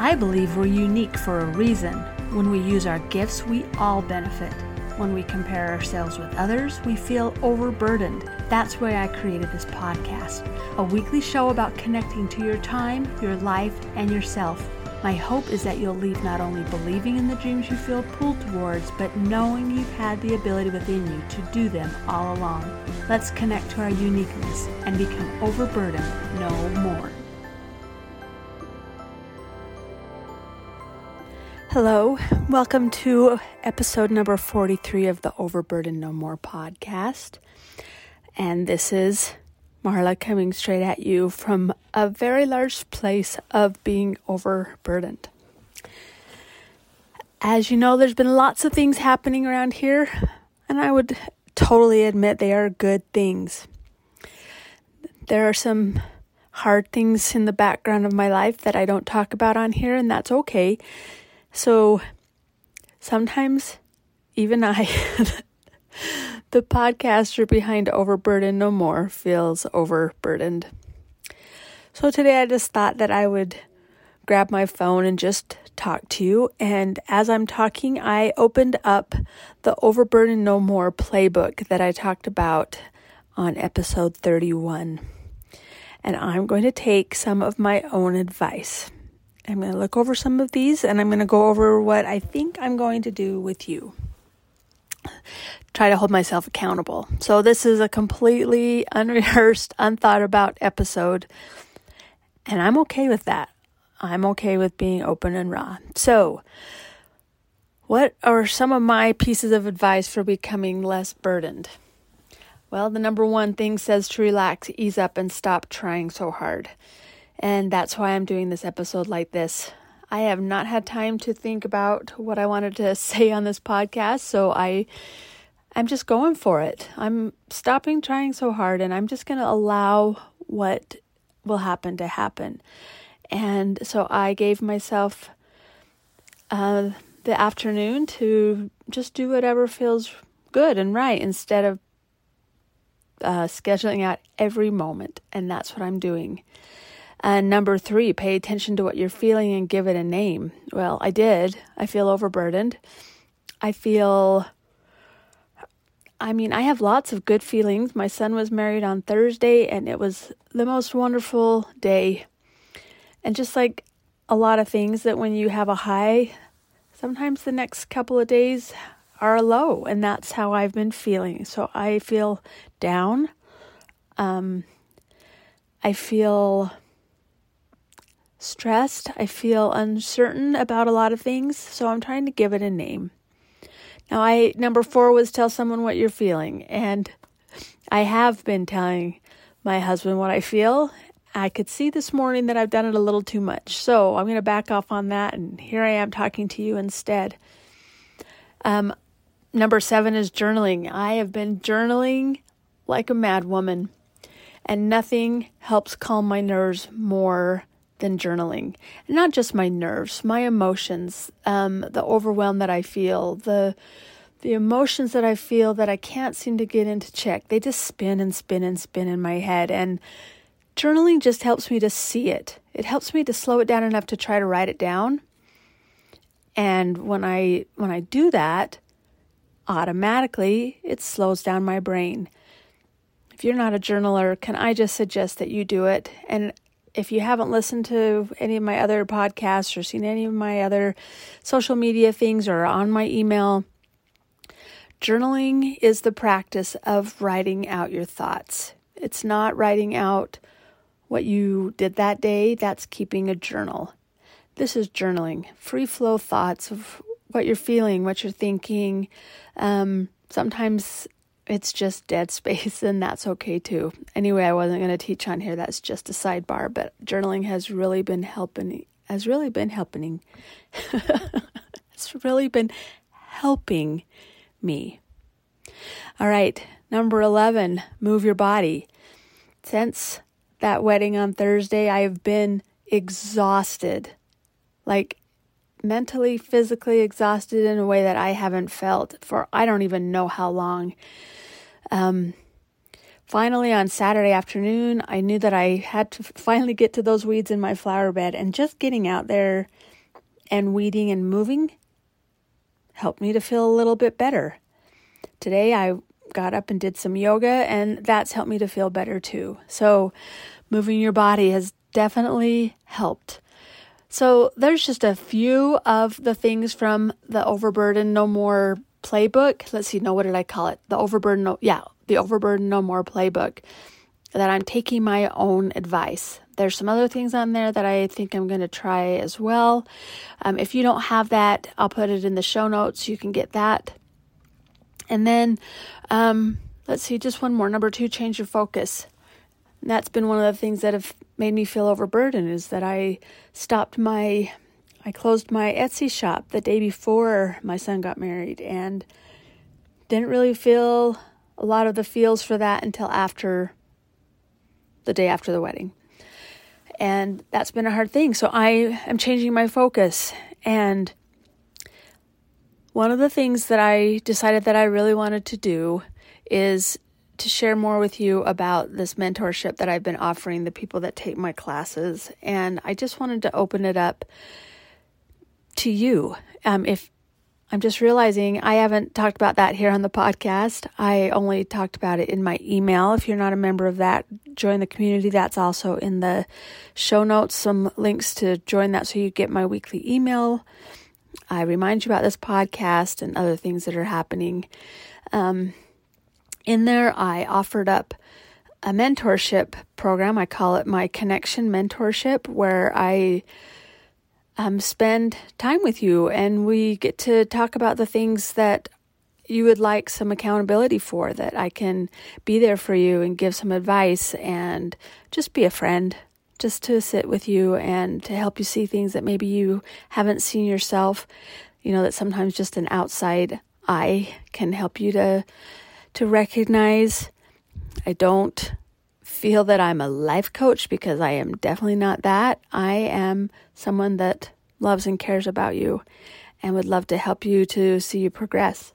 I believe we're unique for a reason. When we use our gifts, we all benefit. When we compare ourselves with others, we feel overburdened. That's why I created this podcast a weekly show about connecting to your time, your life, and yourself. My hope is that you'll leave not only believing in the dreams you feel pulled towards, but knowing you've had the ability within you to do them all along. Let's connect to our uniqueness and become overburdened no more. Hello, welcome to episode number 43 of the Overburden No More podcast. And this is Marla coming straight at you from a very large place of being overburdened. As you know, there's been lots of things happening around here, and I would totally admit they are good things. There are some hard things in the background of my life that I don't talk about on here, and that's okay. So sometimes even I The podcaster behind Overburden No More feels overburdened. So today I just thought that I would grab my phone and just talk to you. And as I'm talking, I opened up the Overburden No More playbook that I talked about on episode 31. And I'm going to take some of my own advice. I'm going to look over some of these and I'm going to go over what I think I'm going to do with you try to hold myself accountable. So this is a completely unrehearsed, unthought about episode. And I'm okay with that. I'm okay with being open and raw. So, what are some of my pieces of advice for becoming less burdened? Well, the number one thing says to relax, ease up, and stop trying so hard. And that's why I'm doing this episode like this. I have not had time to think about what I wanted to say on this podcast, so I I'm just going for it. I'm stopping trying so hard and I'm just going to allow what will happen to happen. And so I gave myself uh, the afternoon to just do whatever feels good and right instead of uh, scheduling out every moment. And that's what I'm doing. And number three, pay attention to what you're feeling and give it a name. Well, I did. I feel overburdened. I feel I mean, I have lots of good feelings. My son was married on Thursday, and it was the most wonderful day. And just like a lot of things, that when you have a high, sometimes the next couple of days are a low, and that's how I've been feeling. So I feel down. Um, I feel stressed. I feel uncertain about a lot of things. So I'm trying to give it a name. Now, I number four was tell someone what you're feeling, and I have been telling my husband what I feel. I could see this morning that I've done it a little too much, so I'm going to back off on that, and here I am talking to you instead. Um, number seven is journaling. I have been journaling like a mad woman, and nothing helps calm my nerves more than journaling. Not just my nerves, my emotions, um, the overwhelm that I feel, the the emotions that I feel that I can't seem to get into check. They just spin and spin and spin in my head. And journaling just helps me to see it. It helps me to slow it down enough to try to write it down. And when I when I do that, automatically it slows down my brain. If you're not a journaler, can I just suggest that you do it? And if you haven't listened to any of my other podcasts or seen any of my other social media things or on my email, journaling is the practice of writing out your thoughts. It's not writing out what you did that day, that's keeping a journal. This is journaling, free flow thoughts of what you're feeling, what you're thinking. Um, sometimes it's just dead space, and that's okay too. Anyway, I wasn't going to teach on here. That's just a sidebar, but journaling has really been helping. Has really been helping. it's really been helping me. All right, number 11, move your body. Since that wedding on Thursday, I have been exhausted. Like mentally, physically exhausted in a way that I haven't felt for I don't even know how long. Um, finally on Saturday afternoon, I knew that I had to finally get to those weeds in my flower bed, and just getting out there and weeding and moving helped me to feel a little bit better. Today, I got up and did some yoga, and that's helped me to feel better too. So, moving your body has definitely helped. So, there's just a few of the things from the Overburden No More playbook. Let's see, no, what did I call it? The Overburden, no, yeah, the Overburden No More playbook that I'm taking my own advice. There's some other things on there that I think I'm going to try as well. Um, if you don't have that, I'll put it in the show notes. You can get that. And then, um, let's see, just one more. Number two, change your focus. That's been one of the things that have made me feel overburdened is that I stopped my, I closed my Etsy shop the day before my son got married and didn't really feel a lot of the feels for that until after the day after the wedding. And that's been a hard thing. So I am changing my focus. And one of the things that I decided that I really wanted to do is to share more with you about this mentorship that I've been offering the people that take my classes. And I just wanted to open it up to you. Um, if I'm just realizing I haven't talked about that here on the podcast. I only talked about it in my email. If you're not a member of that, join the community. That's also in the show notes, some links to join that so you get my weekly email. I remind you about this podcast and other things that are happening. Um, in there, I offered up a mentorship program. I call it my Connection Mentorship, where I um, spend time with you and we get to talk about the things that you would like some accountability for, that I can be there for you and give some advice and just be a friend, just to sit with you and to help you see things that maybe you haven't seen yourself. You know, that sometimes just an outside eye can help you to to recognize I don't feel that I'm a life coach because I am definitely not that. I am someone that loves and cares about you and would love to help you to see you progress.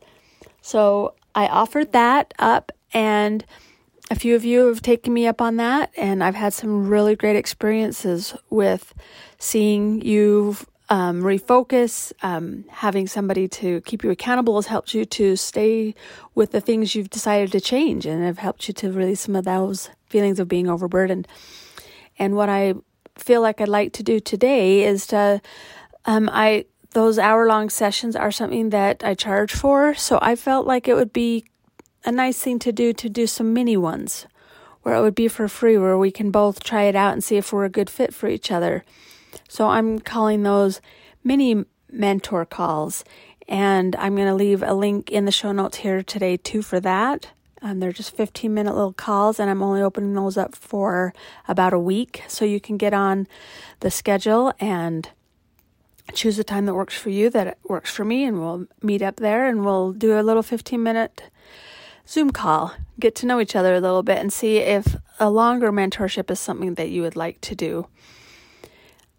So I offered that up, and a few of you have taken me up on that, and I've had some really great experiences with seeing you um, refocus. Um, having somebody to keep you accountable has helped you to stay with the things you've decided to change and have helped you to release some of those feelings of being overburdened. And what I feel like I'd like to do today is to, um, I, those hour long sessions are something that I charge for. So I felt like it would be a nice thing to do to do some mini ones where it would be for free, where we can both try it out and see if we're a good fit for each other. So I'm calling those mini mentor calls. And I'm going to leave a link in the show notes here today too for that. Um, they're just 15 minute little calls, and I'm only opening those up for about a week. So you can get on the schedule and choose a time that works for you, that works for me, and we'll meet up there and we'll do a little 15 minute Zoom call, get to know each other a little bit, and see if a longer mentorship is something that you would like to do.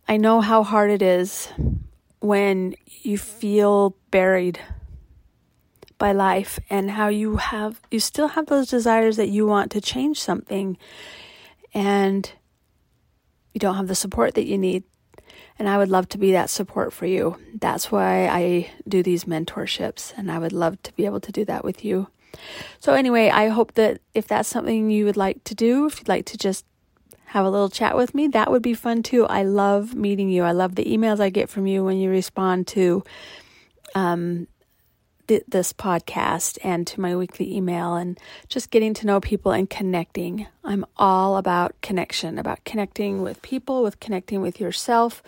I know how hard it is when you feel buried by life and how you have you still have those desires that you want to change something and you don't have the support that you need and I would love to be that support for you. That's why I do these mentorships and I would love to be able to do that with you. So anyway, I hope that if that's something you would like to do, if you'd like to just have a little chat with me, that would be fun too. I love meeting you. I love the emails I get from you when you respond to um, th- this podcast and to my weekly email and just getting to know people and connecting. I'm all about connection, about connecting with people, with connecting with yourself,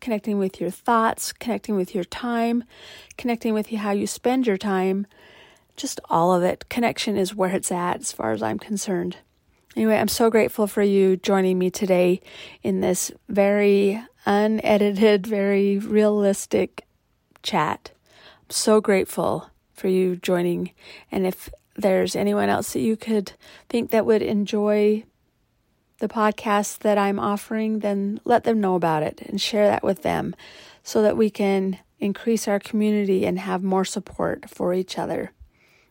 connecting with your thoughts, connecting with your time, connecting with how you spend your time. Just all of it. Connection is where it's at as far as I'm concerned. Anyway, I'm so grateful for you joining me today in this very unedited, very realistic chat. I'm so grateful for you joining. And if there's anyone else that you could think that would enjoy the podcast that I'm offering, then let them know about it and share that with them so that we can increase our community and have more support for each other.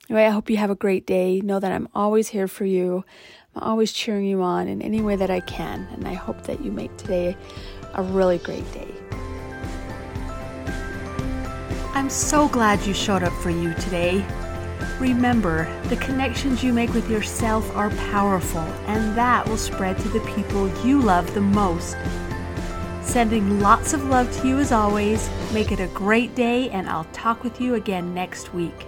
Anyway, I hope you have a great day. Know that I'm always here for you. I'm always cheering you on in any way that I can, and I hope that you make today a really great day. I'm so glad you showed up for you today. Remember, the connections you make with yourself are powerful, and that will spread to the people you love the most. Sending lots of love to you as always. Make it a great day, and I'll talk with you again next week.